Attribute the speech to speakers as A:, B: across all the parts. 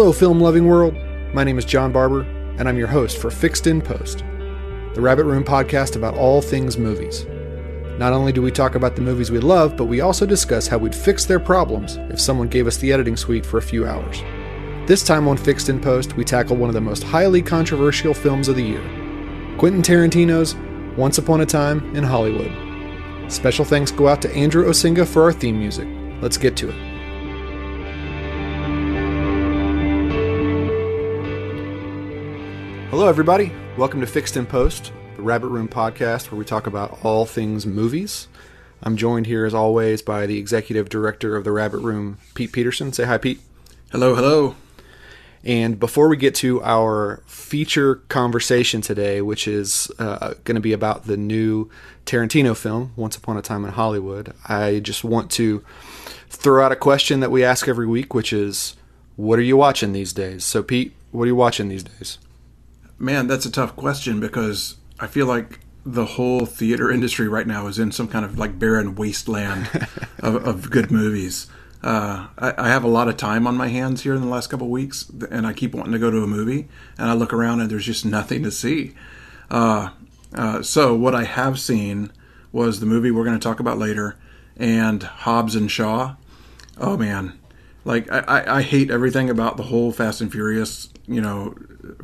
A: Hello, film loving world. My name is John Barber, and I'm your host for Fixed in Post, the Rabbit Room podcast about all things movies. Not only do we talk about the movies we love, but we also discuss how we'd fix their problems if someone gave us the editing suite for a few hours. This time on Fixed in Post, we tackle one of the most highly controversial films of the year Quentin Tarantino's Once Upon a Time in Hollywood. Special thanks go out to Andrew Osenga for our theme music. Let's get to it. Hello, everybody. Welcome to Fixed in Post, the Rabbit Room podcast where we talk about all things movies. I'm joined here, as always, by the executive director of the Rabbit Room, Pete Peterson. Say hi, Pete.
B: Hello, hello.
A: And before we get to our feature conversation today, which is uh, going to be about the new Tarantino film, Once Upon a Time in Hollywood, I just want to throw out a question that we ask every week, which is, what are you watching these days? So, Pete, what are you watching these days?
B: Man, that's a tough question because I feel like the whole theater industry right now is in some kind of like barren wasteland of, of, good movies. Uh, I, I, have a lot of time on my hands here in the last couple of weeks, and I keep wanting to go to a movie, and I look around and there's just nothing to see. Uh, uh, so what I have seen was the movie we're going to talk about later, and Hobbs and Shaw. Oh man, like I, I hate everything about the whole Fast and Furious, you know,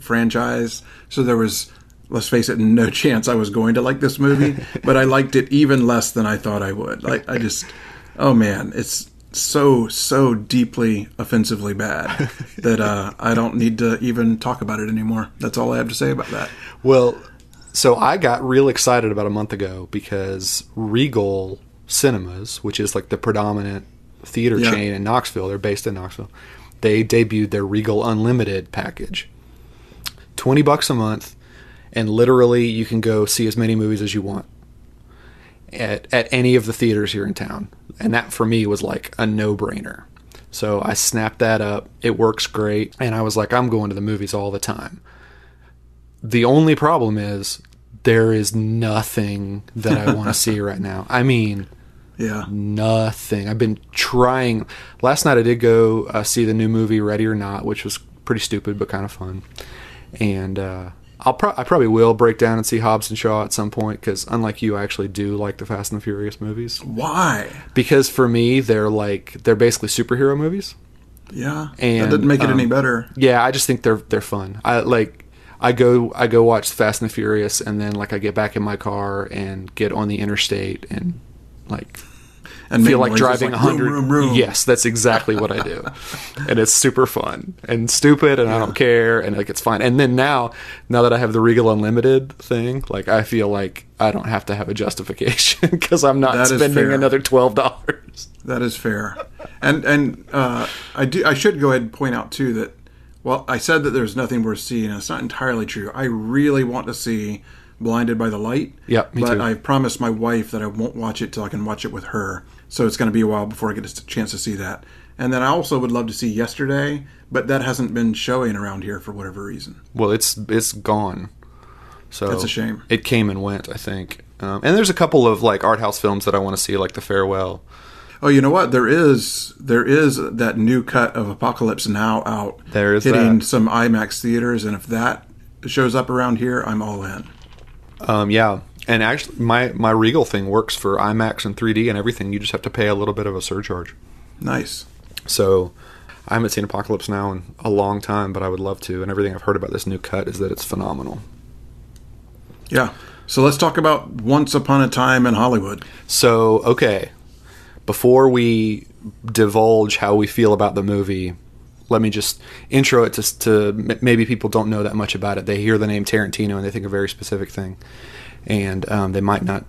B: franchise. So there was, let's face it, no chance I was going to like this movie. but I liked it even less than I thought I would. Like I just, oh man, it's so so deeply offensively bad that uh, I don't need to even talk about it anymore. That's all I have to say about that.
A: Well, so I got real excited about a month ago because Regal Cinemas, which is like the predominant theater yeah. chain in Knoxville. They're based in Knoxville. They debuted their Regal Unlimited package. 20 bucks a month and literally you can go see as many movies as you want at at any of the theaters here in town. And that for me was like a no-brainer. So I snapped that up. It works great and I was like I'm going to the movies all the time. The only problem is there is nothing that I want to see right now. I mean,
B: yeah.
A: Nothing. I've been trying. Last night I did go uh, see the new movie Ready or Not, which was pretty stupid but kind of fun. And uh, I'll pro- I probably will break down and see Hobbs and Shaw at some point because unlike you, I actually do like the Fast and the Furious movies.
B: Why?
A: Because for me, they're like they're basically superhero movies.
B: Yeah, and that doesn't make it um, any better.
A: Yeah, I just think they're they're fun. I like I go I go watch Fast and the Furious, and then like I get back in my car and get on the interstate and like and feel like driving like, 100 room, room, room. yes that's exactly what i do and it's super fun and stupid and yeah. i don't care and like it's fine and then now now that i have the regal unlimited thing like i feel like i don't have to have a justification because i'm not that spending another $12
B: that is fair and and uh, i do i should go ahead and point out too that well i said that there's nothing worth seeing and it's not entirely true i really want to see blinded by the light.
A: Yeah,
B: but
A: too.
B: I promised my wife that I won't watch it till I can watch it with her. So it's going to be a while before I get a chance to see that. And then I also would love to see Yesterday, but that hasn't been showing around here for whatever reason.
A: Well, it's it's gone. So
B: that's a shame.
A: It came and went, I think. Um, and there's a couple of like art house films that I want to see, like The Farewell.
B: Oh, you know what? There is there is that new cut of Apocalypse Now out.
A: There is
B: hitting
A: that.
B: some IMAX theaters, and if that shows up around here, I'm all in.
A: Um, yeah, and actually, my my Regal thing works for IMAX and 3D and everything. You just have to pay a little bit of a surcharge.
B: Nice.
A: So, I haven't seen Apocalypse Now in a long time, but I would love to. And everything I've heard about this new cut is that it's phenomenal.
B: Yeah. So let's talk about Once Upon a Time in Hollywood.
A: So, okay, before we divulge how we feel about the movie, let me just intro it to, to maybe people don't know that much about it. They hear the name Tarantino and they think a very specific thing and um, they might not.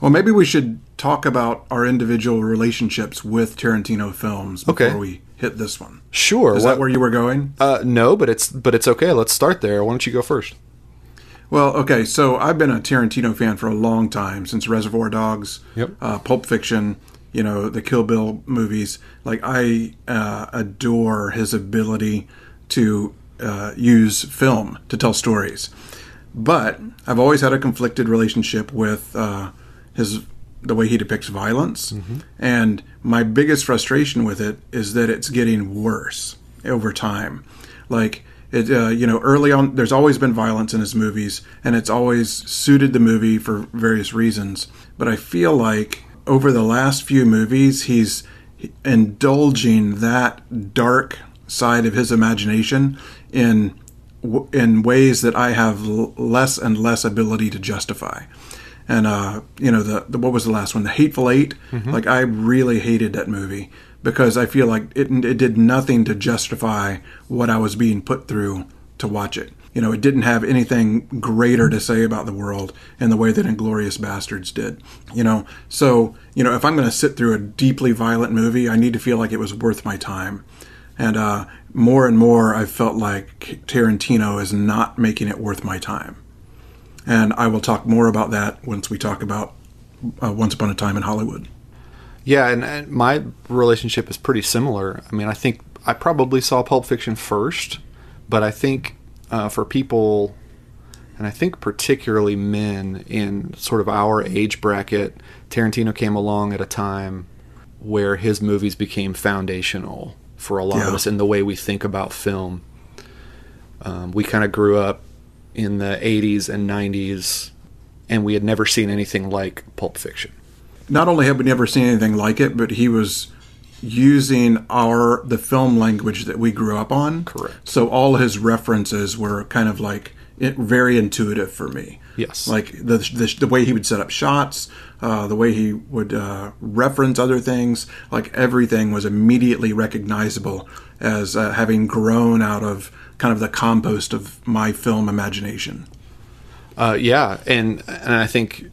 B: Well, maybe we should talk about our individual relationships with Tarantino films before
A: okay.
B: we hit this one.
A: Sure.
B: Is what, that where you were going?
A: Uh, no, but it's but it's okay. Let's start there. Why don't you go first?
B: Well, okay. So I've been a Tarantino fan for a long time since Reservoir Dogs,
A: yep.
B: uh, Pulp Fiction. You know the Kill Bill movies. Like I uh, adore his ability to uh, use film to tell stories. But I've always had a conflicted relationship with uh, his the way he depicts violence, mm-hmm. and my biggest frustration with it is that it's getting worse. over time. Like it, uh, you know, early on, there's always been violence in his movies, and it's always suited the movie for various reasons. But I feel like over the last few movies, he's indulging that dark side of his imagination in in ways that I have less and less ability to justify. And uh, you know, the, the, what was the last one? The Hateful 8 mm-hmm. Like I really hated that movie because I feel like it it did nothing to justify what I was being put through to watch it. You know, it didn't have anything greater to say about the world in the way that Inglourious Basterds did. You know, so you know, if I'm going to sit through a deeply violent movie, I need to feel like it was worth my time. And uh, more and more, I felt like Tarantino is not making it worth my time. And I will talk more about that once we talk about uh, Once Upon a Time in Hollywood.
A: Yeah, and, and, my relationship is pretty similar. I mean, I think I probably saw Pulp Fiction first, but I think uh, for people, and I think particularly men in sort of our age bracket, Tarantino came along at a time where his movies became foundational for a lot yeah. of us in the way we think about film. Um, we kind of grew up in the 80s and 90s, and we had never seen anything like Pulp Fiction.
B: Not only have we never seen anything like it, but he was using our the film language that we grew up on.
A: Correct.
B: So all his references were kind of like it, very intuitive for me.
A: Yes.
B: Like the the, the way he would set up shots, uh, the way he would uh, reference other things, like everything was immediately recognizable as uh, having grown out of kind of the compost of my film imagination.
A: Uh, yeah, and and I think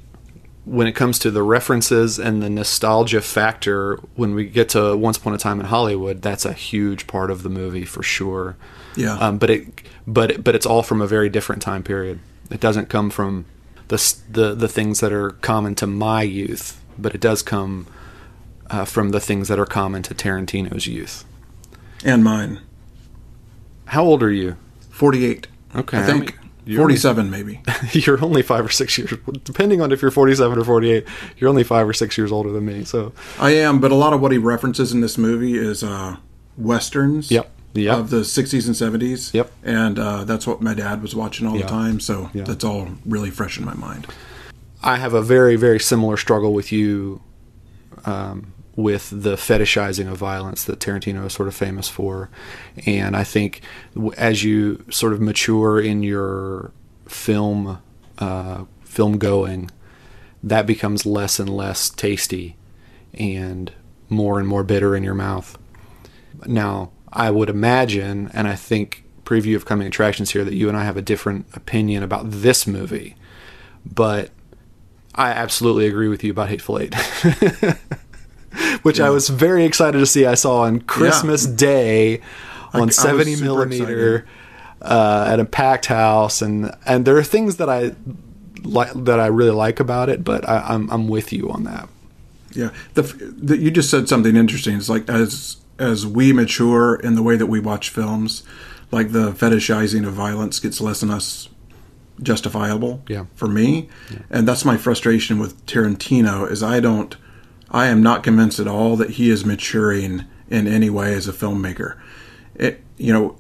A: when it comes to the references and the nostalgia factor, when we get to Once Upon a Time in Hollywood, that's a huge part of the movie for sure.
B: Yeah.
A: Um, but it, but it, but it's all from a very different time period. It doesn't come from the the the things that are common to my youth, but it does come uh, from the things that are common to Tarantino's youth
B: and mine.
A: How old are you?
B: Forty-eight.
A: Okay,
B: I think. You're 47 only, maybe.
A: you're only five or six years, depending on if you're 47 or 48. You're only five or six years older than me. So
B: I am, but a lot of what he references in this movie is uh, westerns.
A: Yep. Yep.
B: Of the 60s and 70s.
A: Yep.
B: And uh, that's what my dad was watching all the time. So that's all really fresh in my mind.
A: I have a very, very similar struggle with you um, with the fetishizing of violence that Tarantino is sort of famous for. And I think as you sort of mature in your film uh, film going, that becomes less and less tasty and more and more bitter in your mouth. Now, I would imagine, and I think preview of coming attractions here, that you and I have a different opinion about this movie, but I absolutely agree with you about Hateful Eight. which yeah. I was very excited to see. I saw on Christmas yeah. Day on I, 70 I millimeter uh, at a packed house, and and there are things that I like that I really like about it, but I, am I'm, I'm with you on that.
B: Yeah, the, the, you just said something interesting. It's like as as we mature in the way that we watch films, like the fetishizing of violence gets less and less justifiable
A: yeah.
B: for me yeah. and that's my frustration with Tarantino is I don't I am not convinced at all that he is maturing in any way as a filmmaker. It, you know,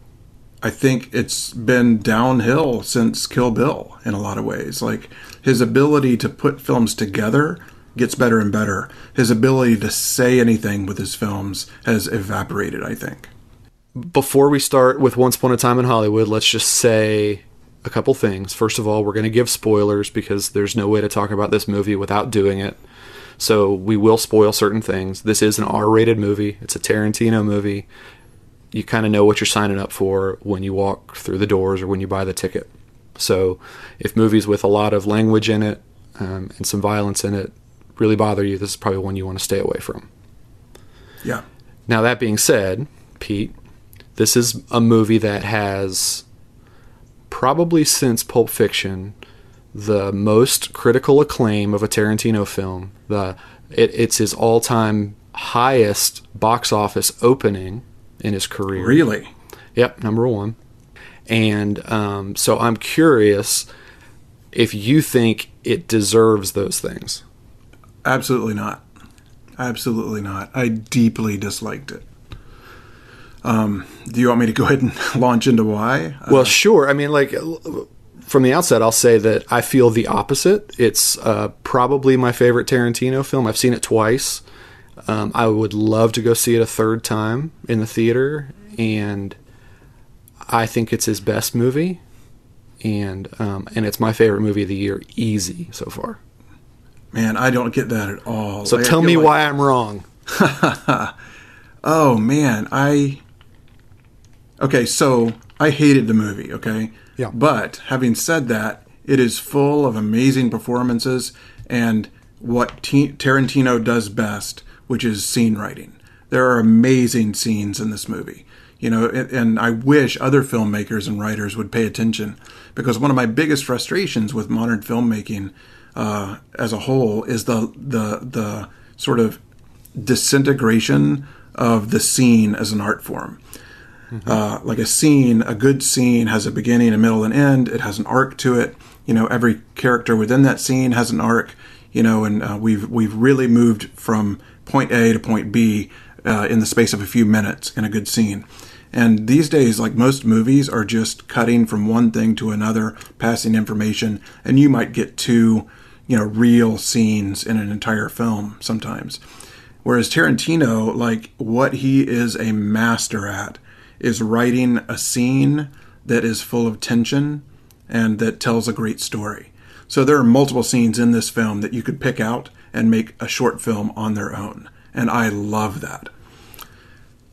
B: I think it's been downhill since Kill Bill in a lot of ways. Like his ability to put films together gets better and better. His ability to say anything with his films has evaporated, I think.
A: Before we start with Once Upon a Time in Hollywood, let's just say a couple things. First of all, we're going to give spoilers because there's no way to talk about this movie without doing it. So we will spoil certain things. This is an R-rated movie. It's a Tarantino movie. You kind of know what you're signing up for when you walk through the doors or when you buy the ticket. So if movies with a lot of language in it um, and some violence in it really bother you, this is probably one you want to stay away from.
B: Yeah.
A: Now that being said, Pete, this is a movie that has probably since Pulp Fiction the most critical acclaim of a Tarantino film. The it, it's his all-time highest box office opening in his career.
B: Really?
A: Yep, number one. And um, so I'm curious if you think it deserves those things.
B: Absolutely not. Absolutely not. I deeply disliked it. Um, do you want me to go ahead and launch into why?
A: Well, uh, sure. I mean, like from the outset, I'll say that I feel the opposite. It's uh, probably my favorite Tarantino film. I've seen it twice. Um, I would love to go see it a third time in the theater, and I think it's his best movie, and um, and it's my favorite movie of the year, easy so far.
B: Man, I don't get that at all.
A: So I tell me like... why I'm wrong.
B: oh man, I Okay, so I hated the movie, okay?
A: Yeah.
B: But having said that, it is full of amazing performances and what T- Tarantino does best, which is scene writing. There are amazing scenes in this movie. You know, and, and I wish other filmmakers and writers would pay attention because one of my biggest frustrations with modern filmmaking uh, as a whole is the the the sort of disintegration of the scene as an art form. Mm-hmm. Uh, like a scene, a good scene has a beginning, a middle, and end. It has an arc to it. You know, every character within that scene has an arc. You know, and uh, we've we've really moved from point A to point B uh, in the space of a few minutes in a good scene. And these days, like most movies, are just cutting from one thing to another, passing information, and you might get two, you know, real scenes in an entire film sometimes. Whereas Tarantino, like what he is a master at, is writing a scene that is full of tension and that tells a great story. So there are multiple scenes in this film that you could pick out and make a short film on their own. And I love that.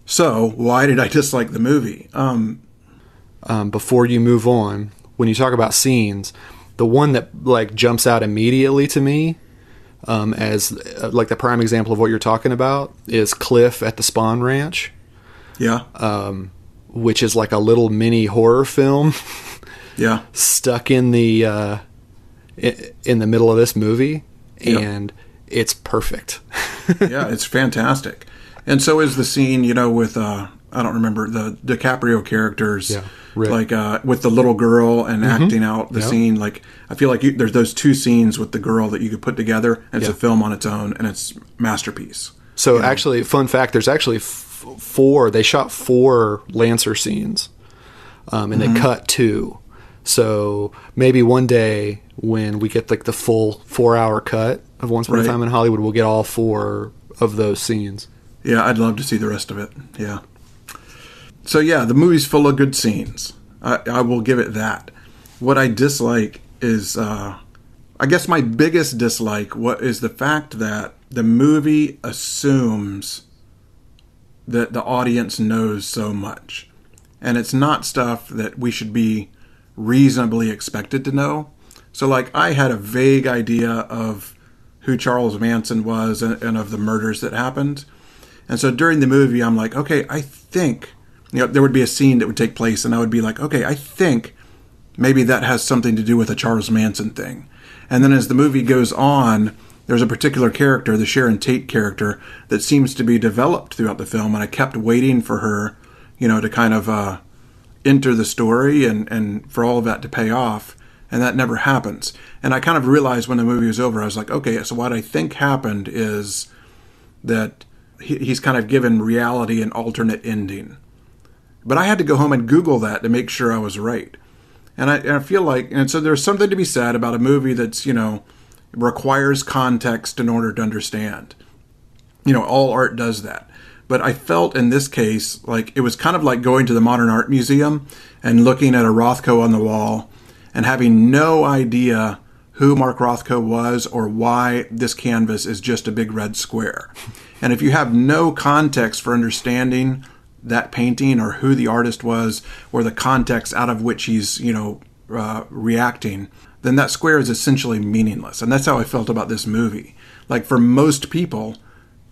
B: So, why did I dislike the movie? Um,
A: um, before you move on, when you talk about scenes, the one that like jumps out immediately to me um, as uh, like the prime example of what you're talking about is Cliff at the Spahn Ranch.
B: Yeah.
A: Um, which is like a little mini horror film.
B: yeah.
A: Stuck in the uh, in the middle of this movie, and it's perfect.
B: yeah, it's fantastic. And so is the scene, you know, with uh, I don't remember the DiCaprio characters,
A: yeah,
B: like uh, with the little girl and mm-hmm. acting out the yep. scene. Like I feel like you, there's those two scenes with the girl that you could put together. And it's yeah. a film on its own, and it's masterpiece.
A: So actually, fun fact: there's actually four. They shot four Lancer scenes, um, and mm-hmm. they cut two. So maybe one day when we get like the full four hour cut of Once Upon right. a Time in Hollywood, we'll get all four of those scenes.
B: Yeah, I'd love to see the rest of it. Yeah. So yeah, the movie's full of good scenes. I, I will give it that. What I dislike is, uh, I guess my biggest dislike what is the fact that the movie assumes that the audience knows so much. And it's not stuff that we should be reasonably expected to know. So, like, I had a vague idea of who Charles Manson was and, and of the murders that happened. And so during the movie, I'm like, okay, I think, you know, there would be a scene that would take place, and I would be like, okay, I think maybe that has something to do with a Charles Manson thing. And then as the movie goes on, there's a particular character, the Sharon Tate character, that seems to be developed throughout the film, and I kept waiting for her, you know, to kind of uh, enter the story and, and for all of that to pay off, and that never happens. And I kind of realized when the movie was over, I was like, okay, so what I think happened is that he, he's kind of given reality an alternate ending. But I had to go home and Google that to make sure I was right. And I, and I feel like, and so there's something to be said about a movie that's, you know, requires context in order to understand. You know, all art does that. But I felt in this case like it was kind of like going to the Modern Art Museum and looking at a Rothko on the wall and having no idea who Mark Rothko was or why this canvas is just a big red square. And if you have no context for understanding that painting or who the artist was or the context out of which he's, you know, uh, reacting, then that square is essentially meaningless. And that's how I felt about this movie. Like for most people,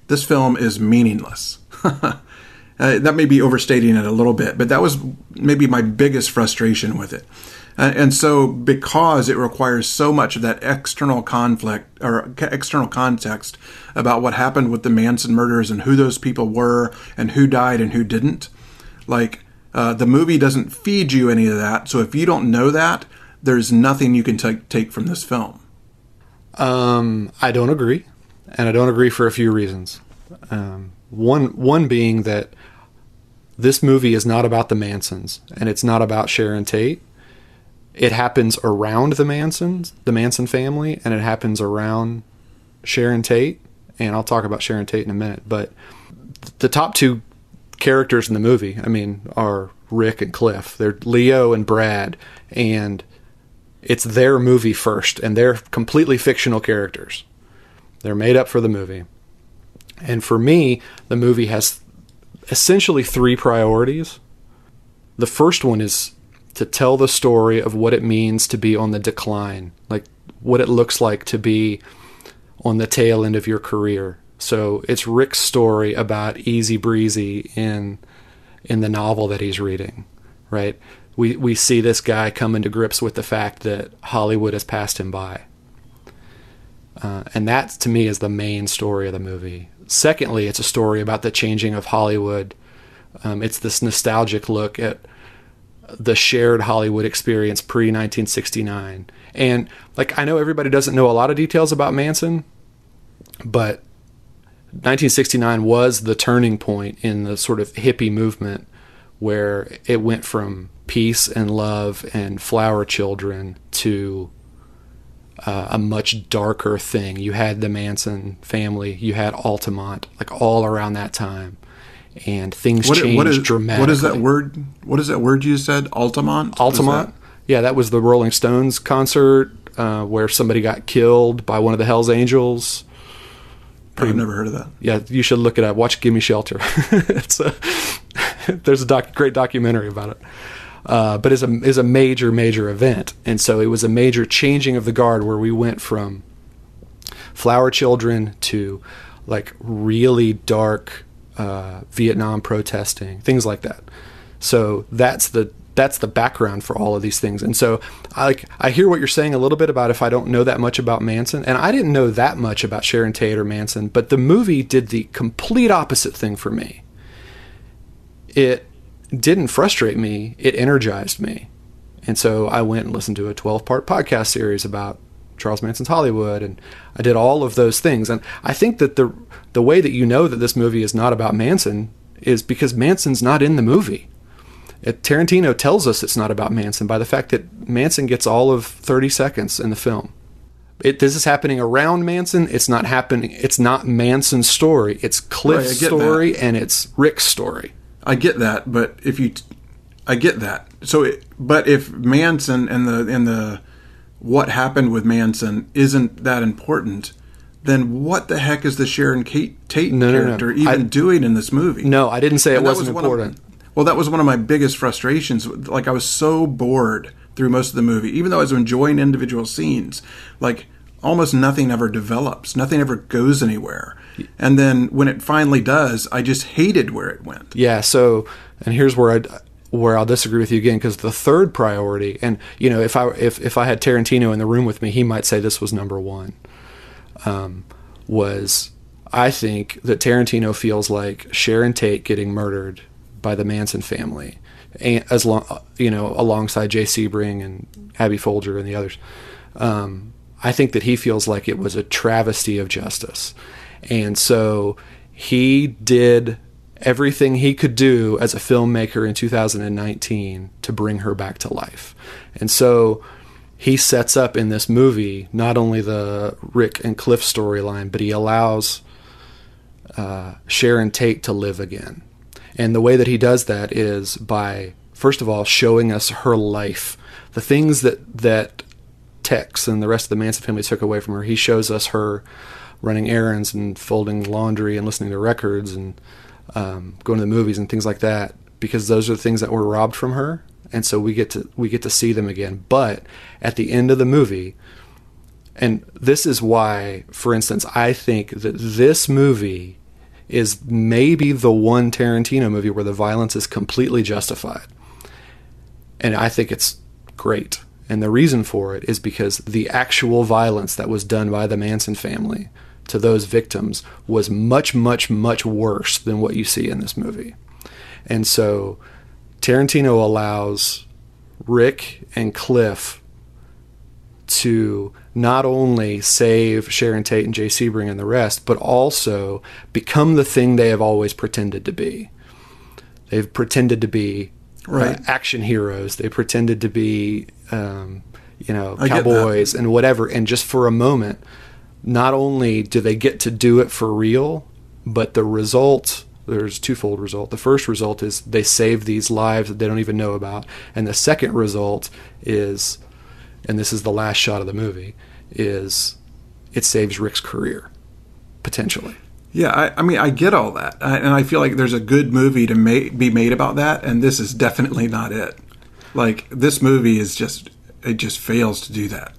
B: this film is meaningless. uh, that may be overstating it a little bit, but that was maybe my biggest frustration with it. And so, because it requires so much of that external conflict or external context about what happened with the Manson murders and who those people were and who died and who didn't, like uh, the movie doesn't feed you any of that. So, if you don't know that, there's nothing you can t- take from this film.
A: Um, I don't agree, and I don't agree for a few reasons. Um, one one being that this movie is not about the Mansons and it's not about Sharon Tate. It happens around the Mansons, the Manson family, and it happens around Sharon Tate. And I'll talk about Sharon Tate in a minute. But the top two characters in the movie, I mean, are Rick and Cliff. They're Leo and Brad. And it's their movie first, and they're completely fictional characters. They're made up for the movie. And for me, the movie has essentially three priorities. The first one is to tell the story of what it means to be on the decline, like what it looks like to be on the tail end of your career. So it's Rick's story about easy breezy in in the novel that he's reading, right? We we see this guy coming to grips with the fact that Hollywood has passed him by. Uh, and that to me is the main story of the movie. Secondly, it's a story about the changing of Hollywood. Um, it's this nostalgic look at the shared Hollywood experience pre 1969. And like I know everybody doesn't know a lot of details about Manson, but 1969 was the turning point in the sort of hippie movement where it went from peace and love and flower children to uh, a much darker thing. You had the Manson family, you had Altamont, like all around that time, and things
B: what,
A: changed
B: what is,
A: dramatically.
B: What is that word? What is that word you said? Altamont.
A: Altamont. Yeah, that was the Rolling Stones concert uh, where somebody got killed by one of the Hell's Angels.
B: Pretty, I've never heard of that.
A: Yeah, you should look it up. Watch "Gimme Shelter." it's a, there's a doc, great documentary about it uh, but is a is a major major event, and so it was a major changing of the guard where we went from flower children to like really dark uh, Vietnam protesting, things like that. So that's the that's the background for all of these things. And so I like I hear what you're saying a little bit about if I don't know that much about Manson, and I didn't know that much about Sharon Tate or Manson, but the movie did the complete opposite thing for me. It didn't frustrate me, it energized me. And so I went and listened to a 12 part podcast series about Charles Manson's Hollywood and I did all of those things. And I think that the the way that you know that this movie is not about Manson is because Manson's not in the movie. It, Tarantino tells us it's not about Manson by the fact that Manson gets all of 30 seconds in the film. It, this is happening around Manson. It's not happening. It's not Manson's story. It's Cliff's right, story that. and it's Rick's story.
B: I get that, but if you, I get that. So, it, but if Manson and the and the what happened with Manson isn't that important, then what the heck is the Sharon Kate Tate no, character no, no. even I, doing in this movie?
A: No, I didn't say and it wasn't was important.
B: Of, well, that was one of my biggest frustrations. Like I was so bored through most of the movie, even though I was enjoying individual scenes. Like almost nothing ever develops, nothing ever goes anywhere. And then when it finally does, I just hated where it went.
A: Yeah. So, and here's where I where I'll disagree with you again because the third priority, and you know, if I if if I had Tarantino in the room with me, he might say this was number one. Um, was I think that Tarantino feels like Sharon Tate getting murdered by the Manson family, and as long you know, alongside Jay Sebring and Abby Folger and the others. Um, I think that he feels like it was a travesty of justice. And so he did everything he could do as a filmmaker in 2019 to bring her back to life. And so he sets up in this movie not only the Rick and Cliff storyline, but he allows uh, Sharon Tate to live again. And the way that he does that is by, first of all, showing us her life, the things that that Tex and the rest of the Manson family took away from her. He shows us her running errands and folding laundry and listening to records and um, going to the movies and things like that because those are the things that were robbed from her and so we get to we get to see them again. But at the end of the movie and this is why for instance I think that this movie is maybe the one Tarantino movie where the violence is completely justified. And I think it's great. And the reason for it is because the actual violence that was done by the Manson family to those victims was much, much, much worse than what you see in this movie. And so Tarantino allows Rick and Cliff to not only save Sharon Tate and Jay Sebring and the rest, but also become the thing they have always pretended to be. They've pretended to be
B: Right.
A: uh, action heroes. They pretended to be, um, you know,
B: I
A: cowboys and whatever. And just for a moment, not only do they get to do it for real, but the result there's twofold result. The first result is they save these lives that they don't even know about, and the second result is, and this is the last shot of the movie, is it saves Rick's career potentially.
B: Yeah, I, I mean, I get all that, I, and I feel like there's a good movie to be made about that, and this is definitely not it. Like this movie is just it just fails to do that,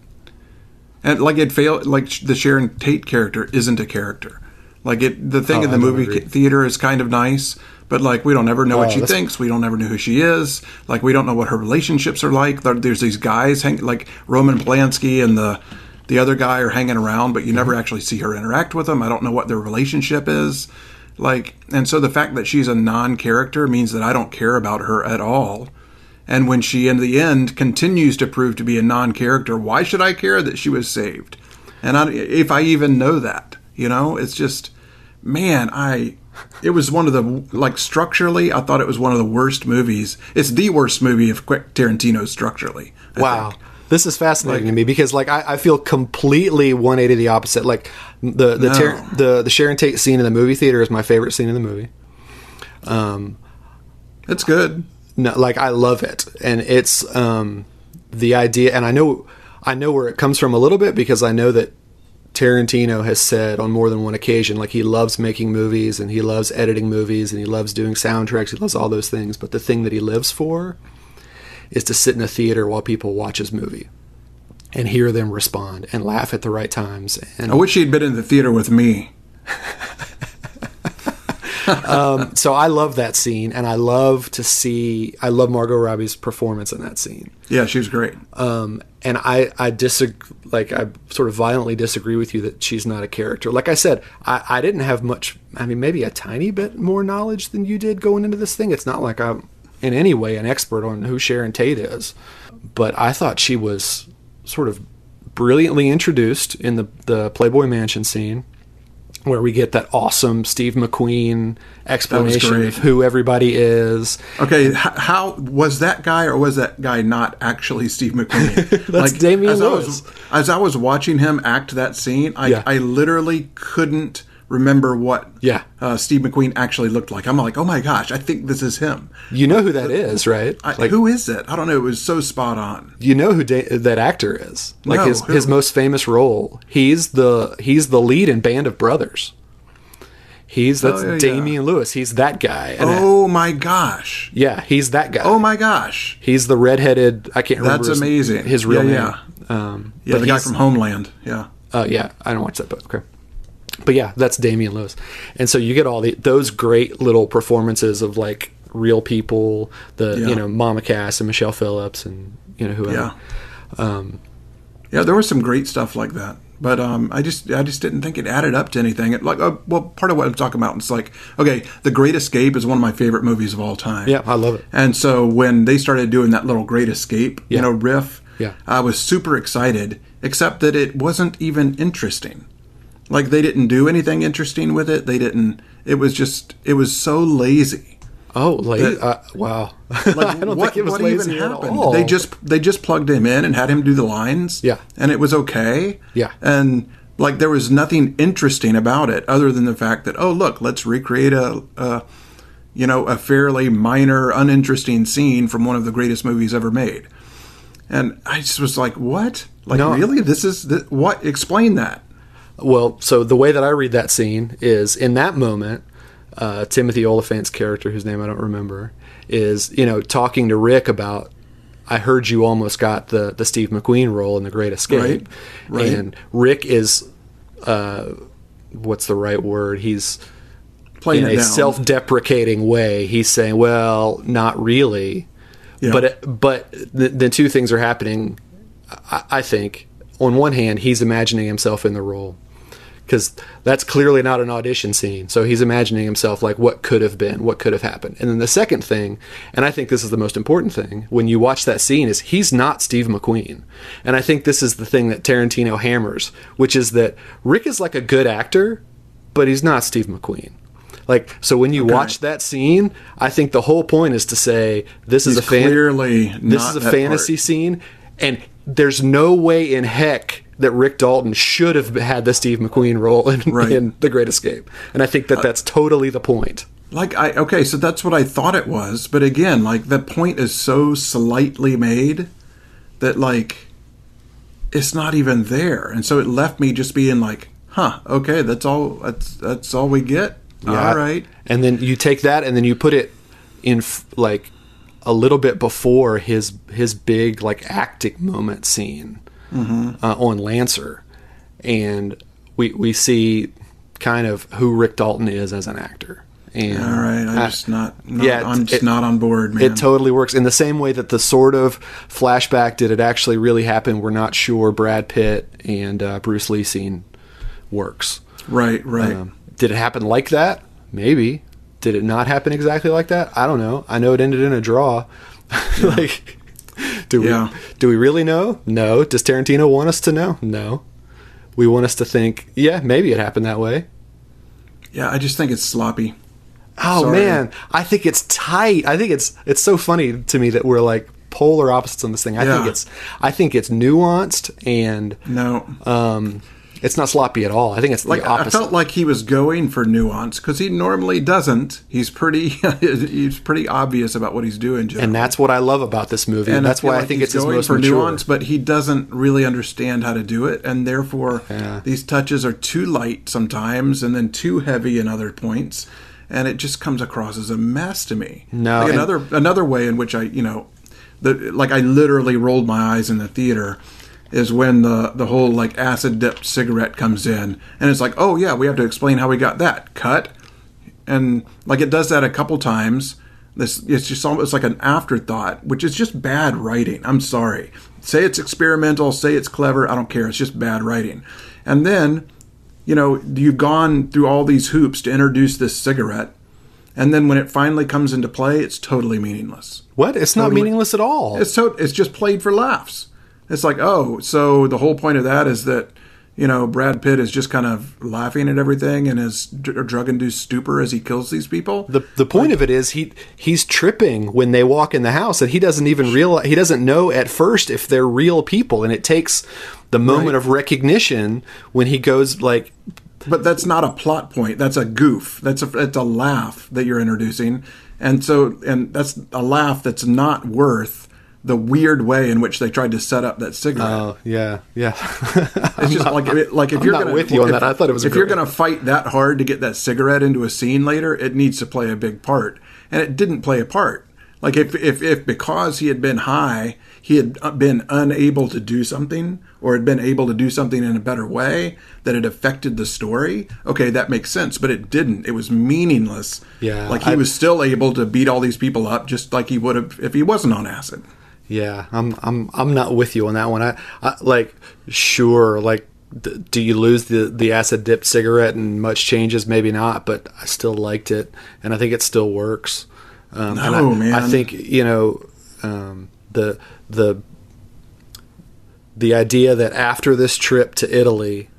B: and like it failed. like the Sharon Tate character isn't a character. Like it, the thing
A: Oh,
B: in the movie theater is kind of nice, but like we don't ever know what
A: Oh,
B: she
A: that's-
B: thinks. We don't ever know who she is. Like we don't know what her relationships are like. There's these guys hang, like Roman Polanski and the the other guy are hanging around, but you never
A: Mm-hmm.
B: actually see her interact with them. I don't know what their relationship is. Like, and so the fact that she's a non-character means that I don't care about her at all. And when she, in the end, continues to prove to be a non-character, why should I care that she was saved? And I, if I even know that, you know, it's just, man, I. It was one of the like structurally. I thought it was one of the worst movies. It's the worst movie of Quick Tarantino structurally. I
A: Wow.
B: think.
A: This is fascinating
B: Like-
A: to me because, like, I, I feel completely 180 the opposite. Like, the the,
B: No.
A: Ter- the the Sharon Tate scene in the movie theater is my favorite scene in the movie.
B: Um, it's good.
A: No, like I love it, and it's um, the idea, and I know I know where it comes from a little bit because I know that Tarantino has said on more than one occasion, like he loves making movies and he loves editing movies and he loves doing soundtracks, he loves all those things, but the thing that he lives for is to sit in a theater while people watch his movie and hear them respond and laugh at the right times. And
B: I wish he'd been in the theater with me.
A: so I love that scene, and I love to see. I love Margot Robbie's performance in that scene.
B: Yeah, she was great.
A: Um, and I, I disagree. Like I sort of violently disagree with you that she's not a character. Like I said, I, I didn't have much. I mean, maybe a tiny bit more knowledge than you did going into this thing. It's not like I'm in any way an expert on who Sharon Tate is, but I thought she was sort of brilliantly introduced in the the Playboy Mansion scene. Where we get that awesome Steve McQueen explanation of who everybody is.
B: Okay, h- how was that guy, or was that guy not actually Steve McQueen?
A: That's Damian
B: as I
A: Lewis.
B: was, as I was watching him act that scene, I,
A: Yeah.
B: I literally couldn't remember what
A: Yeah.
B: uh, Steve McQueen actually looked like. I'm like, oh my gosh, I think this is him.
A: You know who that is, right?
B: I,
A: like
B: who is it? I don't know. It was so spot on.
A: you know who da- that actor is like
B: No,
A: his
B: who?
A: his most famous role he's the he's the lead in band of brothers he's that's
B: Oh, yeah, yeah.
A: damian lewis he's that guy
B: Oh my gosh.
A: yeah he's that guy
B: Oh my gosh.
A: he's the redheaded i can't remember
B: That's
A: his,
B: amazing.
A: his real
B: Yeah,
A: name um
B: Yeah,
A: but
B: the guy from Homeland. Yeah.
A: uh, yeah, I don't watch that, but okay. But yeah, that's Damian Lewis, and so you get all the those great little performances of like real people, the
B: Yeah.
A: you know Mama Cass and Michelle Phillips and you know whoever.
B: Yeah.
A: Um,
B: Yeah, there was some great stuff like that, but um, I just I just didn't think it added up to anything. It, like, uh, well, part of what I'm talking about is like, okay, The Great Escape is one of my favorite movies of all time.
A: Yeah, I love it.
B: And so when they started doing that little Great Escape,
A: Yeah.
B: you know, riff,
A: Yeah.
B: I was super excited. Except that it wasn't even interesting. Like they didn't do anything interesting with it. They didn't. It was just. It was so lazy.
A: Oh, like
B: That-
A: uh, wow!
B: Like,
A: I don't
B: what,
A: think it was
B: what
A: lazy
B: even
A: at
B: happened?
A: all.
B: They just they just plugged him in and had him do the lines.
A: Yeah.
B: and it was okay.
A: Yeah.
B: and like there was nothing interesting about it other than the fact that oh look, let's recreate a, a you know a fairly minor, uninteresting scene from one of the greatest movies ever made. And I just was like, what? Like
A: No.
B: really? This is th- what? Explain that.
A: Well, so the way that I read that scene is in that moment, uh, Timothy Olyphant's character, whose name I don't remember, is you know talking to Rick about. I heard you almost got the the Steve McQueen role in The Great Escape,
B: Right, right.
A: and Rick is, uh, what's the right word? He's
B: Playing
A: in a
B: down.
A: self-deprecating way. He's saying, "Well, not really,"
B: Yeah.
A: but it, but the, the two things are happening. I, I think on one hand, he's imagining himself in the role because that's clearly not an audition scene. So he's imagining himself like what could have been, what could have happened. And then the second thing, and I think this is the most important thing when you watch that scene, is he's not Steve McQueen. And I think this is the thing that Tarantino hammers, which is that Rick is like a good actor, but he's not Steve McQueen. Like so, when you okay. watch that scene, I think the whole point is to say this
B: He's
A: is a fan-
B: clearly
A: this is a fantasy
B: part.
A: scene, and there's no way in heck that Rick Dalton should have had the Steve McQueen role in, right. in The Great Escape, and I think that uh, that's totally the point.
B: Like I okay, so that's what I thought it was, but again, like the point is so slightly made that like it's not even there, and so it left me just being like, huh, okay, that's all. That's that's all we get. Yeah. All right,
A: and then you take that and then you put it in like a little bit before his his big like acting moment scene mm-hmm. uh, on Lancer, and we we see kind of who Rick Dalton is as an actor. And
B: all right, I'm just not, not yeah, I'm just it, not on board, man.
A: It totally works in the same way that the sort of flashback did it actually really happen. We're not sure. Brad Pitt and uh, Bruce Lee scene works.
B: Right, right. Um,
A: did it happen like that? Maybe. Did it not happen exactly like that? I don't know. I know it ended in a draw. Yeah. like do we yeah. do we really know? No. Does Tarantino want us to know? No. We want us to think, yeah, maybe it happened that way.
B: Yeah, I just think it's sloppy.
A: Oh Sorry. man, I think it's tight. I think it's it's so funny to me that we're like polar opposites on this thing. I yeah. think it's I think it's nuanced and
B: no.
A: Um it's not sloppy at all. I think it's
B: like
A: I
B: felt like he was going for nuance because he normally doesn't. He's pretty he's pretty obvious about what he's doing,
A: generally. and that's what I love about this movie. And that's why like I think it's going
B: for
A: mature.
B: nuance, but he doesn't really understand how to do it, and therefore yeah. these touches are too light sometimes, and then too heavy in other points, and it just comes across as a mess to me.
A: No,
B: like another another way in which I you know, the like I literally rolled my eyes in the theater is when the the whole like acid dipped cigarette comes in, and it's like, oh yeah, we have to explain how we got that cut, and like it does that a couple times. This it's just almost like an afterthought, which is just bad writing. I'm sorry. Say it's experimental, say it's clever. I don't care. It's just bad writing. And then, you know, you've gone through all these hoops to introduce this cigarette, and then when it finally comes into play, it's totally meaningless.
A: What? It's totally, not meaningless at all.
B: It's so it's just played for laughs. It's like, oh, so the whole point of that is that you know Brad Pitt is just kind of laughing at everything in his drug induced stupor as he kills these people.
A: The the point like, of it is he he's tripping when they walk in the house, and he doesn't even realize he doesn't know at first if they're real people, and it takes the moment right. of recognition when he goes like.
B: But that's not a plot point. That's a goof. That's a it's a laugh that you're introducing, and so and that's a laugh that's not worth the weird way in which they tried to set up that cigarette.
A: Oh yeah, yeah.
B: it's just like like if
A: I'm
B: you're gonna,
A: with you on that, I thought it was.
B: If great. you're going to fight that hard to get that cigarette into a scene later, it needs to play a big part, and it didn't play a part. Like if if if because he had been high, he had uh, been unable to do something, or had been able to do something in a better way that it affected the story. Okay, that makes sense, but it didn't. It was meaningless.
A: Yeah,
B: like he I, was still able to beat all these people up just like he would have if he wasn't on acid.
A: Yeah, I'm I'm I'm not with you on that one. I, I like sure like do you lose the the acid dipped cigarette and much changes? Maybe not, but I still liked it, and I think it still works.
B: Um, no,
A: I,
B: man.
A: I think you know um, the the the idea that after this trip to Italy,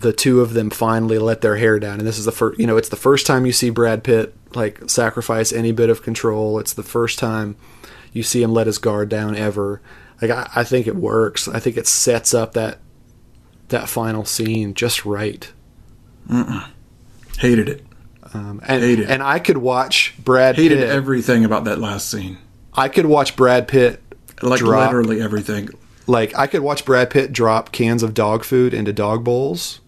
A: the two of them finally let their hair down, and this is the first. You know, it's the first time you see Brad Pitt like sacrifice any bit of control. It's the first time you see him let his guard down ever. Like I, I think it works. I think it sets up that that final scene just right.
B: Mm-mm. Hated it.
A: Um, and, Hated. And I could watch Brad.
B: Hated
A: Pitt,
B: everything about that last scene.
A: I could watch Brad Pitt.
B: Like drop, literally everything.
A: Like I could watch Brad Pitt drop cans of dog food into dog bowls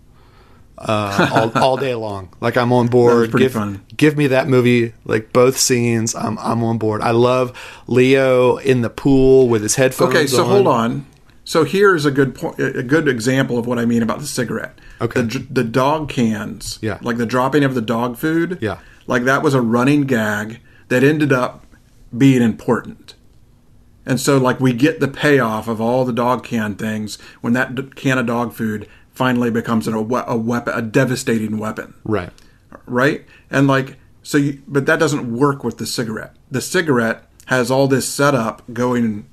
A: uh, all, all day long. Like I'm on board.
B: Pretty
A: give,
B: fun.
A: give me that movie, like both scenes. I'm I'm on board. I love Leo in the pool with his headphones.
B: Okay, so
A: on.
B: hold on. So here's a good point, a good example of what I mean about the cigarette.
A: Okay,
B: the, the dog cans.
A: Yeah,
B: like the dropping of the dog food.
A: Yeah,
B: like that was a running gag that ended up being important. And so, like, we get the payoff of all the dog can things when that can of dog food finally becomes a, a weapon, a devastating weapon.
A: Right.
B: Right. And like, so, you, but that doesn't work with the cigarette. The cigarette has all this setup going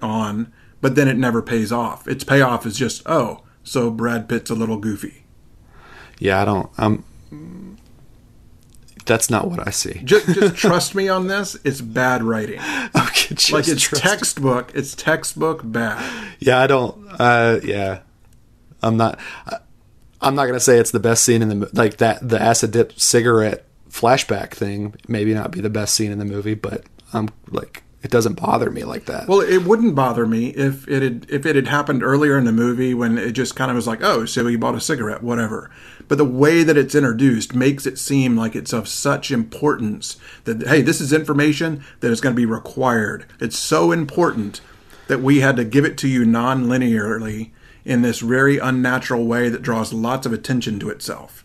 B: on, but then it never pays off. Its payoff is just, oh, so Brad Pitt's a little goofy.
A: Yeah, I don't. I'm. That's not what I see.
B: Just, just trust me on this. It's bad writing.
A: Okay, just
B: Like it's textbook. It's textbook bad.
A: Yeah, I don't. Uh, yeah, I'm not. I'm not gonna say it's the best scene in the like that. The acid dip cigarette flashback thing maybe not be the best scene in the movie, but I'm like it doesn't bother me like that.
B: Well, it wouldn't bother me if it had if it had happened earlier in the movie when it just kind of was like, oh, so he bought a cigarette, whatever. But the way that it's introduced makes it seem like it's of such importance that hey, this is information that is going to be required. It's so important that we had to give it to you non-linearly in this very unnatural way that draws lots of attention to itself.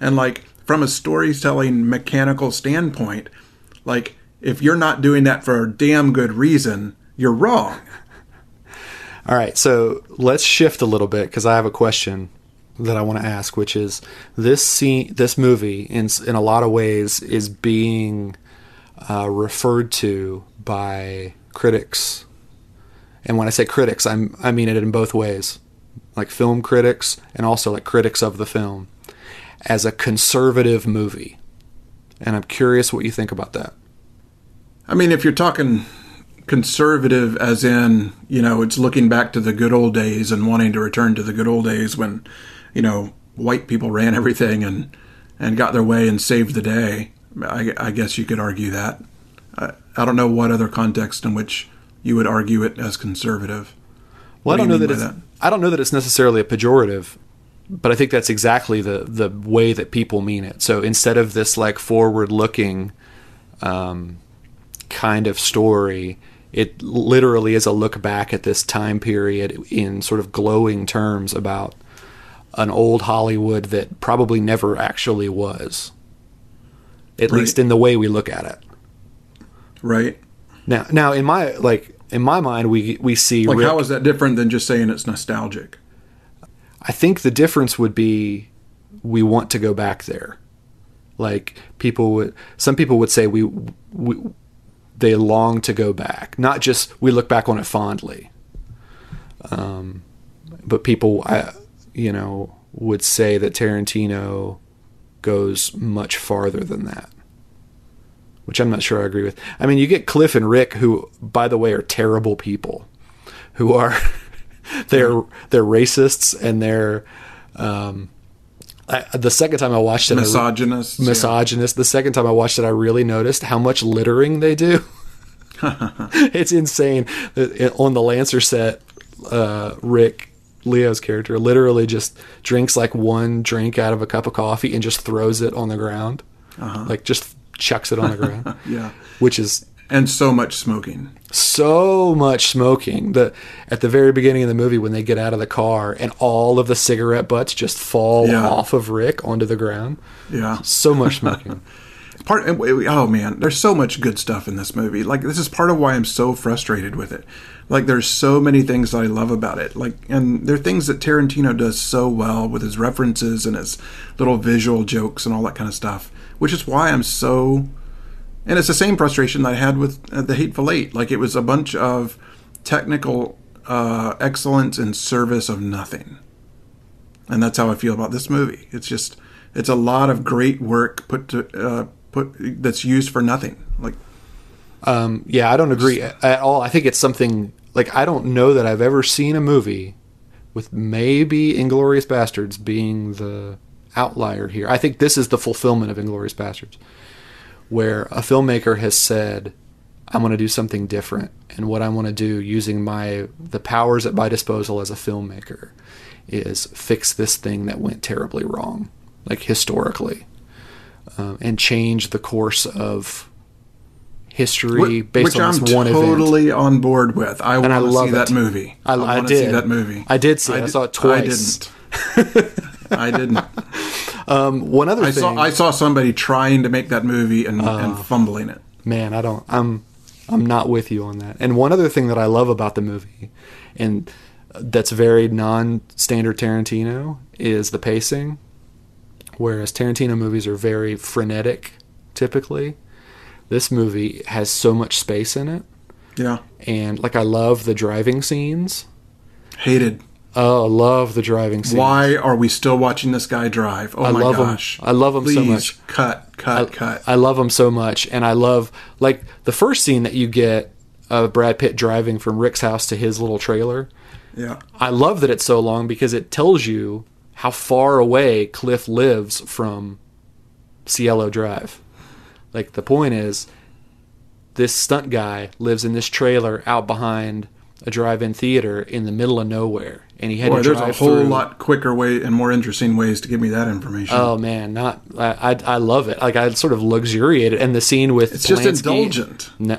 B: And like from a storytelling mechanical standpoint, like if you're not doing that for a damn good reason, you're wrong.
A: All right, so let's shift a little bit because I have a question that I want to ask, which is this scene, this movie, in in a lot of ways, is being uh, referred to by critics, and when I say critics, I'm I mean it in both ways, like film critics and also like critics of the film, as a conservative movie, and I'm curious what you think about that.
B: I mean, if you're talking conservative, as in, you know, it's looking back to the good old days and wanting to return to the good old days when, you know, white people ran everything and and got their way and saved the day. I, I guess you could argue that. I, I don't know what other context in which you would argue it as conservative.
A: Well,
B: What
A: I
B: do
A: don't know that it's
B: that?
A: I don't know that it's necessarily a pejorative, but I think that's exactly the the way that people mean it. So instead of this like forward looking um, kind of story, it literally is a look back at this time period in sort of glowing terms about an old Hollywood that probably never actually was. At
B: Right.
A: least in the way we look at it.
B: Right?
A: Now, now in my like in my mind, we we see
B: Like,
A: Rick-
B: how is that different than just saying it's nostalgic?
A: I think the difference would be we want to go back there. Like people would, some people would say we, we they long to go back. Not just we look back on it fondly. Um, but people, I, you know, would say that Tarantino goes much farther than that. Which I'm not sure I agree with. I mean, you get Cliff and Rick, who, by the way, are terrible people, who are they're they're racists and they're um, I, the second time I watched it, re-
B: Misogynist.
A: misogynist. The second time I watched it, I really noticed how much littering they do. it's insane. On the Lancer set, uh, Rick Leo's character literally just drinks like one drink out of a cup of coffee and just throws it on the ground, like just chucks it on the ground,
B: Yeah.
A: which is
B: And so much smoking.
A: so much smoking. The at the very beginning of the movie when they get out of the car and all of the cigarette butts just fall
B: Yeah.
A: off of Rick onto the ground.
B: Yeah.
A: So much smoking.
B: part oh man there's so much good stuff in this movie like this is part of why i'm so frustrated with it like there's so many things that i love about it like and there are things that tarantino does so well with his references and his little visual jokes and all that kind of stuff which is why i'm so and it's the same frustration that i had with uh, the hateful eight like it was a bunch of technical uh, excellence in service of nothing and that's how I feel about this movie. It's just it's a lot of great work put to uh, put that's used for nothing. Like
A: Um, yeah, I don't agree at all. I think it's something like I don't know that I've ever seen a movie with maybe Inglourious Basterds being the outlier here. I think this is the fulfillment of Inglourious Basterds, where a filmmaker has said, "I'm going to do something different," and what I want to do using my the powers at my disposal as a filmmaker is fix this thing that went terribly wrong, like historically, um, and change the course of history
B: Wh-
A: based
B: which
A: on
B: I'm
A: this one event.
B: totally on board with. I want to see that movie.
A: I- I
B: wanna
A: did.
B: see that movie.
A: I did see it. I
B: di-
A: saw it twice.
B: I didn't. I didn't.
A: Um, one other
B: I
A: thing,
B: saw I saw somebody trying to make that movie and,
A: Oh.
B: and fumbling it.
A: man, I don't. I'm I'm not with you on that. And one other thing that I love about the movie, and that's very non-standard Tarantino, is the pacing. Whereas Tarantino movies are very frenetic, typically, this movie has so much space in it,
B: Yeah,
A: and like I love the driving scenes.
B: hated.
A: Oh, I love the driving scenes.
B: Why are we still watching this guy drive? Oh
A: I
B: my
A: love
B: gosh!
A: him. I love him so much.
B: Cut, cut, cut.
A: I love him so much, and I love like the first scene that you get of Brad Pitt driving from Rick's house to his little trailer.
B: yeah,
A: I love that it's so long because it tells you how far away Cliff lives from Cielo Drive. Like the point is, this stunt guy lives in this trailer out behind a drive-in theater in the middle of nowhere, and he had
B: boy,
A: to
B: there's a whole
A: through.
B: lot quicker way and more interesting ways to give me that information.
A: Oh man, not I, I I love it. Like I sort of luxuriated, and the scene with
B: it's just indulgent.
A: No,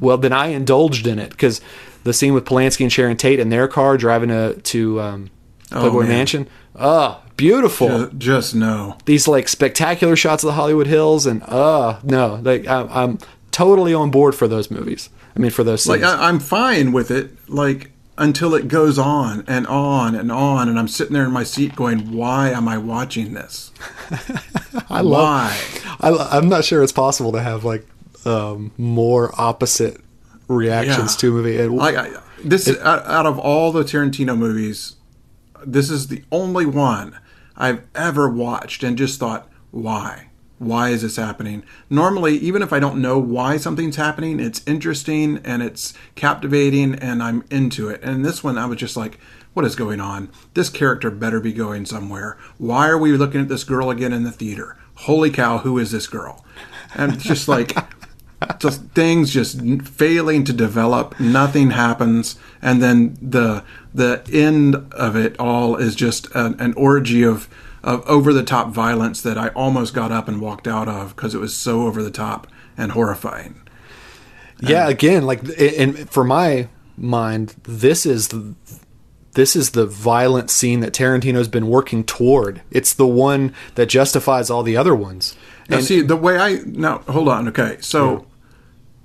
A: well, then I indulged in it because the scene with Polanski and Sharon Tate in their car driving to to um, Playboy
B: man.
A: Mansion. Oh, beautiful!
B: Ju- Just no.
A: These like spectacular shots of the Hollywood Hills, and uh no, like I'm, I'm totally on board for those movies. I mean, for those scenes.
B: Like I, I'm fine with it. Like until it goes on and on and on, and I'm sitting there in my seat going, "Why am I watching this?
A: I love.
B: Why?"
A: I, I'm not sure it's possible to have like um, more opposite reactions
B: Yeah.
A: to a movie.
B: Like I, this, out, out of all the Tarantino movies, this is the only one I've ever watched and just thought, "Why? Why is this happening?" Normally, even if I don't know why something's happening, it's interesting and it's captivating, and I'm into it. And this one, I was just like. What is going on? This character better be going somewhere. Why are we looking at this girl again in the theater? Holy cow, who is this girl? And it's just like just things just failing to develop nothing happens and then the the end of it all is just an, an orgy of of over the top violence that I almost got up and walked out of because it was so over the top and horrifying.
A: yeah, again, like, and for my mind, this is the this is the violent scene that Tarantino's been working toward. It's the one that justifies all the other ones.
B: Now, see the way I now hold on. Okay, so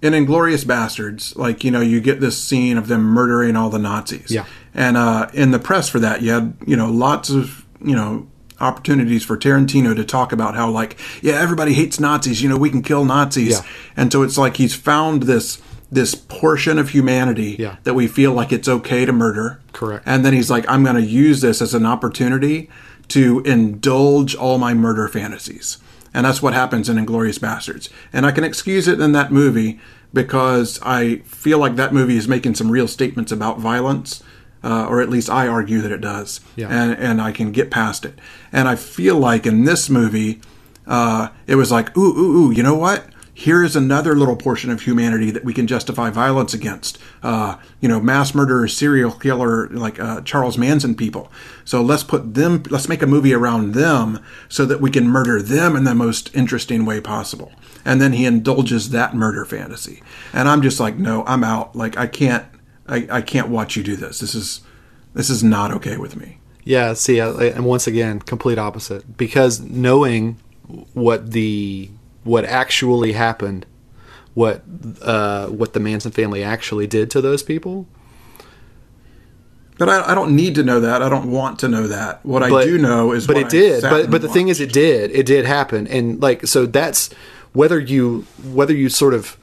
B: in Inglourious Basterds, like you know, you get this scene of them murdering all the Nazis.
A: Yeah.
B: and uh, in the press for that, you had you know lots of you know opportunities for Tarantino to talk about how like yeah everybody hates Nazis. You know we can kill Nazis,
A: Yeah.
B: and so it's like he's found this this portion of humanity
A: Yeah.
B: that we feel like it's okay to murder.
A: Correct.
B: And then he's like, I'm going to use this as an opportunity to indulge all my murder fantasies. And that's what happens in Inglourious Basterds. And I can excuse it in that movie because I feel like that movie is making some real statements about violence, uh, or at least I argue that it does.
A: Yeah.
B: And, and I can get past it. And I feel like in this movie, uh, it was like, ooh, ooh, ooh, you know what? Here is another little portion of humanity that we can justify violence against. Uh, you know, mass murderer, serial killer, like uh, Charles Manson people. So let's put them, let's make a movie around them so that we can murder them in the most interesting way possible. And then he indulges that murder fantasy. And I'm just like, no, I'm out. Like, I can't, I, I can't watch you do this. This is, this is not okay with me.
A: Yeah, see, I- and once again, complete opposite. Because knowing what the what actually happened, what uh, what the Manson family actually did to those people,
B: But I, I don't need to know that. I don't want to know that. What I do know is,
A: but
B: what
A: it
B: I
A: did. But but the thing is, it did. It did happen, and like so that's whether you whether you sort of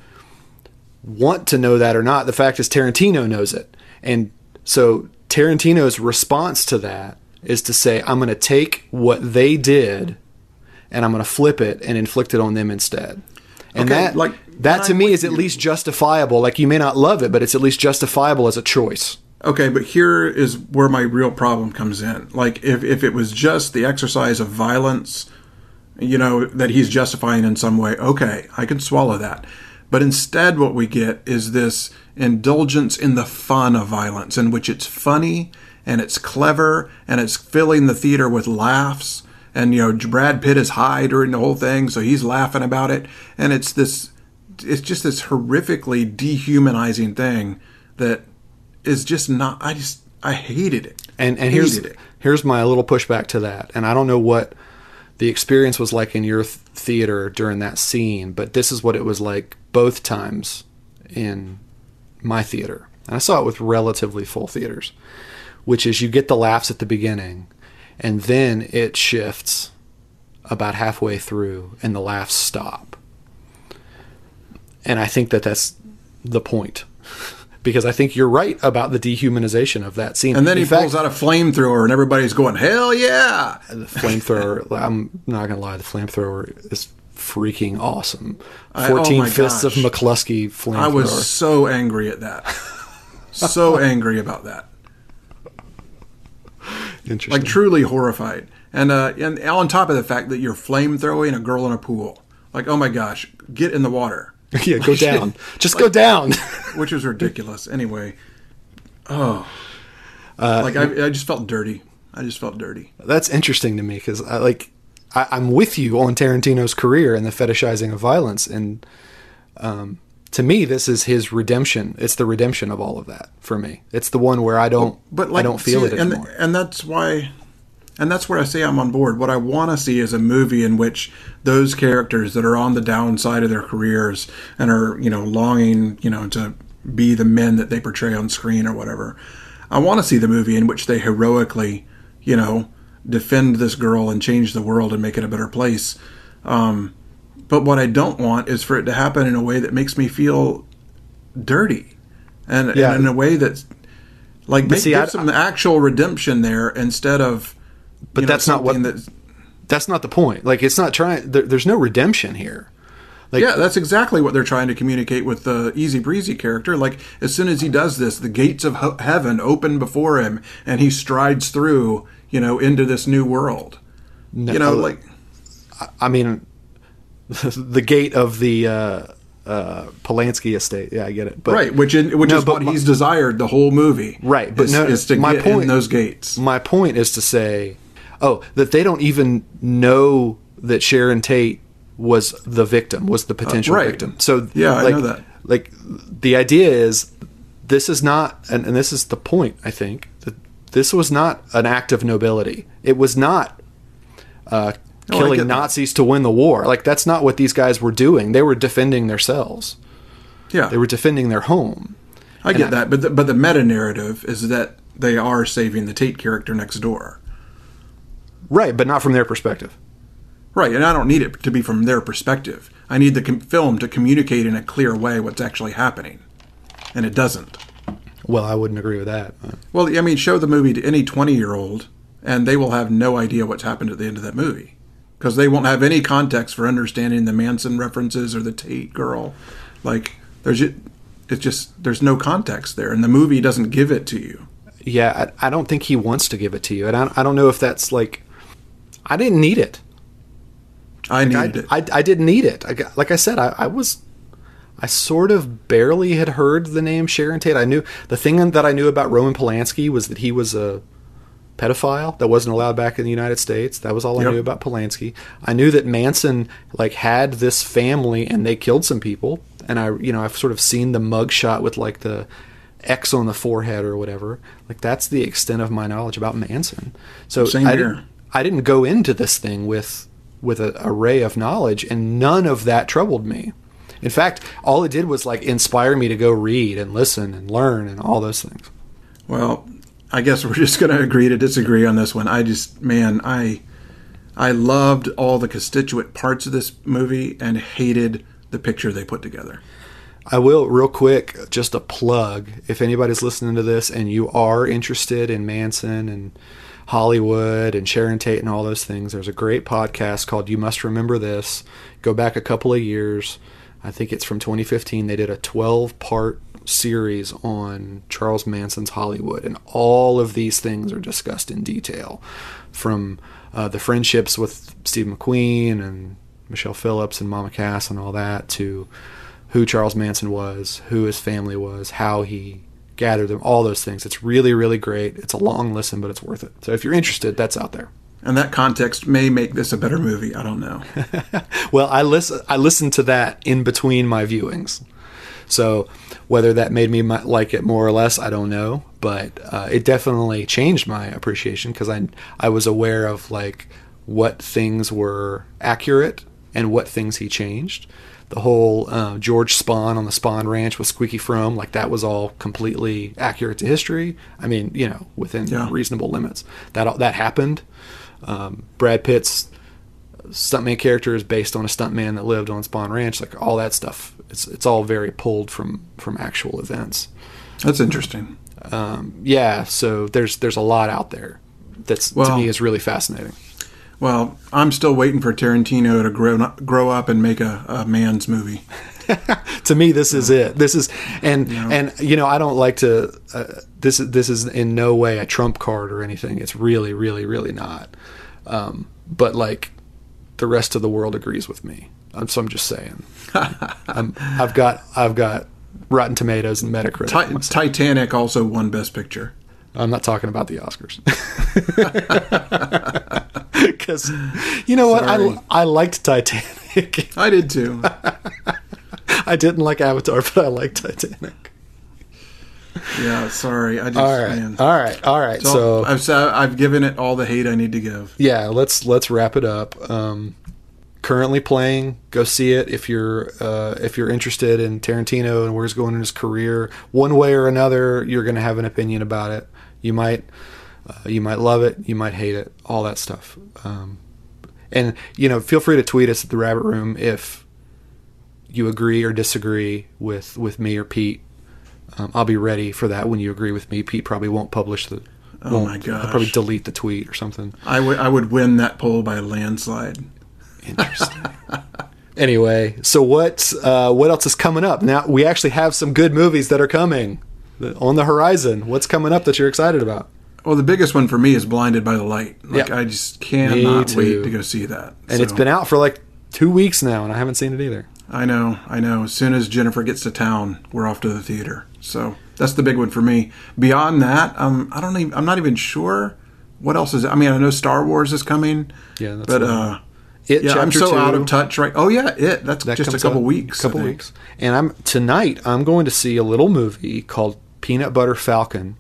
A: want to know that or not. The fact is, Tarantino knows it, and so Tarantino's response to that is to say, "I'm going to take what they did, and I'm going to flip it and inflict it on them instead." And
B: Okay,
A: that
B: like,
A: that to
B: I'm
A: me is at least justifiable. Like you may not love it, but it's at least justifiable as a choice.
B: Okay, but here is where my real problem comes in. Like, if, if it was just the exercise of violence, you know, that he's justifying in some way, okay, I can swallow that. But instead, what we get is this indulgence in the fun of violence, in which it's funny and it's clever and it's filling the theater with laughs. And, you know, Brad Pitt is high during the whole thing, so he's laughing about it. And it's this, it's just this horrifically dehumanizing thing that is just not. I just I hated it.
A: And and here's
B: it.
A: here's my little pushback to that. And I don't know what the experience was like in your th- theater during that scene, but this is what it was like both times in my theater. And I saw it with relatively full theaters, which is you get the laughs at the beginning, and then it shifts about halfway through, and the laughs stop. And I think that that's the point. because I think you're right about the dehumanization of that scene.
B: And then
A: In
B: he
A: fact,
B: pulls out a flamethrower, and everybody's going, "Hell yeah!"
A: the flamethrower. I'm not gonna lie, the flamethrower is freaking awesome.
B: I- oh
A: fists of
B: gosh.
A: McCluskey flamethrower.
B: I was so angry at that. so angry about that.
A: Interesting.
B: Like truly horrified. And uh, and on top of the fact that you're flamethrowing a girl in a pool. Like, oh my gosh, get in the water.
A: yeah, go down. Just go down.
B: Which was ridiculous. Anyway. Oh.
A: Uh,
B: like I, I just felt dirty. I just felt dirty.
A: That's interesting to me because I like I, I'm with you on Tarantino's career and the fetishizing of violence, and um, to me, this is his redemption. It's the redemption of all of that for me. It's the one where I don't,
B: But like,
A: I don't feel
B: see,
A: it
B: and,
A: anymore.
B: And that's why, and that's where I say I'm on board. What I want to see is a movie in which those characters that are on the downside of their careers and are, you know, longing, you know, to be the men that they portray on screen or whatever. I want to see the movie in which they heroically, you know, defend this girl and change the world and make it a better place. Um, but what I don't want is for it to happen in a way that makes me feel dirty, and,
A: Yeah.
B: and in a way that's like make,
A: see,
B: give
A: I-
B: some actual redemption there instead of.
A: But
B: you know,
A: that's not what-
B: That's,
A: That's not the point. Like it's not trying. There, there's no redemption here. Like
B: yeah, that's exactly what they're trying to communicate with the easy breezy character. Like as soon as he does this, the gates of he- heaven open before him, and he strides through, you know, into this new world.
A: no,
B: You know, like
A: I mean, the gate of the uh, uh, Polanski estate. Yeah, I get it. But
B: right, which in, which
A: No,
B: is what
A: my-
B: he's desired the whole movie.
A: Right, but
B: is,
A: no,
B: is to
A: my
B: get
A: point-
B: in those gates.
A: My point is to say, oh, that they don't even know that Sharon Tate was the victim, was the potential
B: Uh, right.
A: victim. So
B: Yeah, I
A: like,
B: know that.
A: Like the idea is, this is not, and, and this is the point. I think that this was not an act of nobility. It was not uh,
B: I
A: killing. Nazis to win the war. Like that's not what these guys were doing. They were defending themselves.
B: Yeah,
A: They were defending their home.
B: I get
A: I-
B: that, but the, but the meta narrative is that they are saving the Tate character next door.
A: Right, but not from their perspective.
B: Right, and I don't need it to be from their perspective. I need the com- film to communicate in a clear way what's actually happening, and it doesn't.
A: Well, I wouldn't agree with that. but-
B: Well, I mean, show the movie to any twenty-year-old, and they will have no idea what's happened at the end of that movie because they won't have any context for understanding the Manson references or the Tate girl. Like, there's it's just there's no context there, and the movie doesn't give it to you.
A: Yeah, I, I don't think he wants to give it to you, and I, I don't know if that's like. I didn't need it.
B: I
A: I,
B: needed it.
A: I, I didn't need it. I got, like I said, I, I was. I sort of barely had heard the name Sharon Tate. I knew the thing that I knew about Roman Polanski was that he was a pedophile that wasn't allowed back in the United States. That was all I
B: Yep.
A: knew about Polanski. I knew that Manson like had this family and they killed some people. And I, you know, I've sort of seen the mugshot with like the X on the forehead or whatever. Like that's the extent of my knowledge about Manson. So
B: Same
A: I
B: here.
A: didn't, I didn't go into this thing with with an array of knowledge, and none of that troubled me. In fact, all it did was like inspire me to go read and listen and learn and all those things.
B: Well, I guess we're just going to agree to disagree on this one. I just, man, I, I loved all the constituent parts of this movie and hated the picture they put together.
A: I will, real quick, just a plug. If anybody's listening to this and you are interested in Manson and Hollywood and Sharon Tate and all those things, there's a great podcast called You Must Remember This. Go back a couple of years. I think it's from 2015. They did a 12 part series on Charles Manson's Hollywood, and all of these things are discussed in detail from uh, the friendships with Steve McQueen and Michelle Phillips and Mama Cass and all that to who Charles Manson was, who his family was, how he gathered them, all those things. It's really, really great. It's a long listen, but it's worth it. So if you're interested, that's out there.
B: And that context may make this a better movie. I don't know.
A: Well, I listen. I listened to that in between my viewings, so whether that made me like it more or less, I don't know. But uh, it definitely changed my appreciation because I I was aware of like what things were accurate and what things he changed. The whole uh, George Spahn on the Spahn Ranch with Squeaky Fromme, like that was all completely accurate to history. I mean, you know, within
B: Yeah.
A: reasonable limits. That that happened. Um, Brad Pitt's stuntman character is based on a stuntman that lived on Spahn Ranch. Like all that stuff, it's it's all very pulled from from actual events.
B: That's interesting.
A: Um, yeah, so there's there's a lot out there that's
B: Well-
A: to me is really fascinating.
B: Well, I'm still waiting for Tarantino to grow grow up and make a, a man's movie.
A: to me this is it this is and and you know i don't like to uh, this is this is in no way a trump card or anything it's really really really not um, but like the rest of the world agrees with me. Um, so i'm just saying. I'm, i've got i've got rotten tomatoes and metacritic
B: Ti- Titanic also won Best Picture.
A: i'm not talking about the oscars. Because you know what? I, I liked titanic.
B: I did too.
A: i didn't like avatar but i liked titanic
B: yeah, sorry. I just
A: all right
B: man.
A: all right all right
B: So I've I've given it all the hate I need to give.
A: yeah let's let's wrap it up um currently playing go see it if you're uh if you're interested in tarantino and where he's going in his career one way or another you're gonna have an opinion about it you might uh, you might love it you might hate it all that stuff um and you know feel free to tweet us at the rabbit room if you agree or disagree with with me or pete um, i'll be ready for that when you agree with me pete probably won't publish the
B: Oh my
A: he'll probably delete the tweet or something
B: I would I would win that poll by a landslide.
A: Interesting. anyway, so what uh, what else is coming up? Now we actually have some good movies that are coming on the horizon. What's coming up that you're excited about?
B: Well, the biggest one for me is Blinded by the Light. Like
A: Yeah.
B: I just cannot wait to go see that.
A: And it's been out for like two weeks now, and I haven't seen it either.
B: I know, I know. As soon as Jennifer gets to town, we're off to the theater. So that's the big one for me. Beyond that, um, I don't even. I'm not even sure what else is. I mean, I know Star Wars is coming.
A: Yeah, that's
B: but uh,
A: It
B: yeah, I'm so
A: two,
B: out of touch. Right? Oh yeah, it. That's
A: that
B: just a couple
A: out-
B: weeks. I
A: Couple weeks, and I'm tonight. I'm going to see a little movie called Peanut Butter Falcon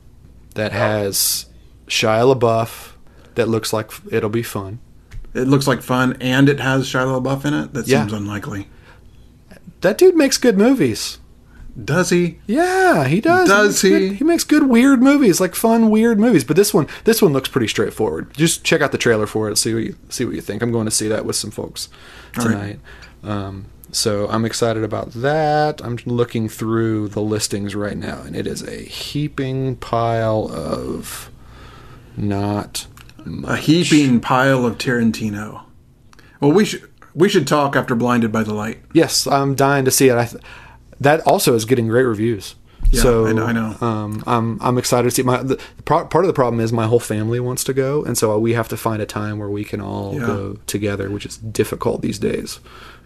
A: that has Shia LaBeouf. That looks like it'll be fun.
B: It looks like fun, and it has Shia LaBeouf in it. That
A: Yeah.
B: seems unlikely.
A: That dude makes good movies.
B: Does he?
A: Yeah, he does.
B: Does
A: makes
B: he?
A: Good, he makes good weird movies, like fun weird movies. But this one, this one looks pretty straightforward. Just check out the trailer for it. See what you see what you think. I'm going to see that with some folks
B: All right.
A: tonight. Um, so I'm excited about that. I'm looking through the listings right now, and it is a heaping pile of not
B: A heaping pile of Tarantino. Well, we should we should talk after Blinded by the Light.
A: Yes, I'm dying to see it. I th- that also is getting great reviews.
B: Yeah,
A: so
B: I know- I know.
A: Um, I'm I'm excited to see. My the, part of the problem is my whole family wants to go, and so we have to find a time where we can all
B: Yeah.
A: go together, which is difficult these days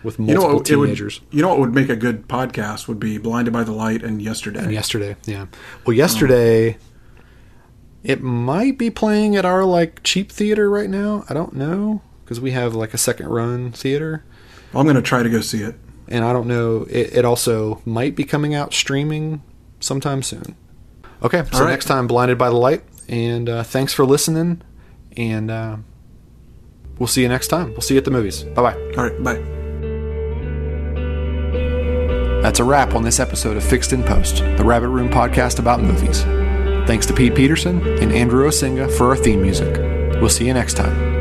A: with
B: You know
A: multiple?
B: It would,
A: teenagers.
B: you know what would make a good podcast would be Blinded by the Light and Yesterday.
A: And yesterday, yeah. Well, yesterday, it might be playing at our like cheap theater right now. I don't know because we have like a second run theater.
B: Well, I'm going to try to go see it.
A: And I don't know. It, it also might be coming out streaming sometime soon. Okay, so
B: right.
A: next time, blinded by the light, and uh, thanks for listening, and uh, we'll see you next time. We'll see you at the movies. Bye bye.
B: All right, bye.
A: That's a wrap on this episode of Fixed in Post, the Rabbit Room podcast about movies. Thanks to Pete Peterson and Andrew Osenga for our theme music. We'll see you next time.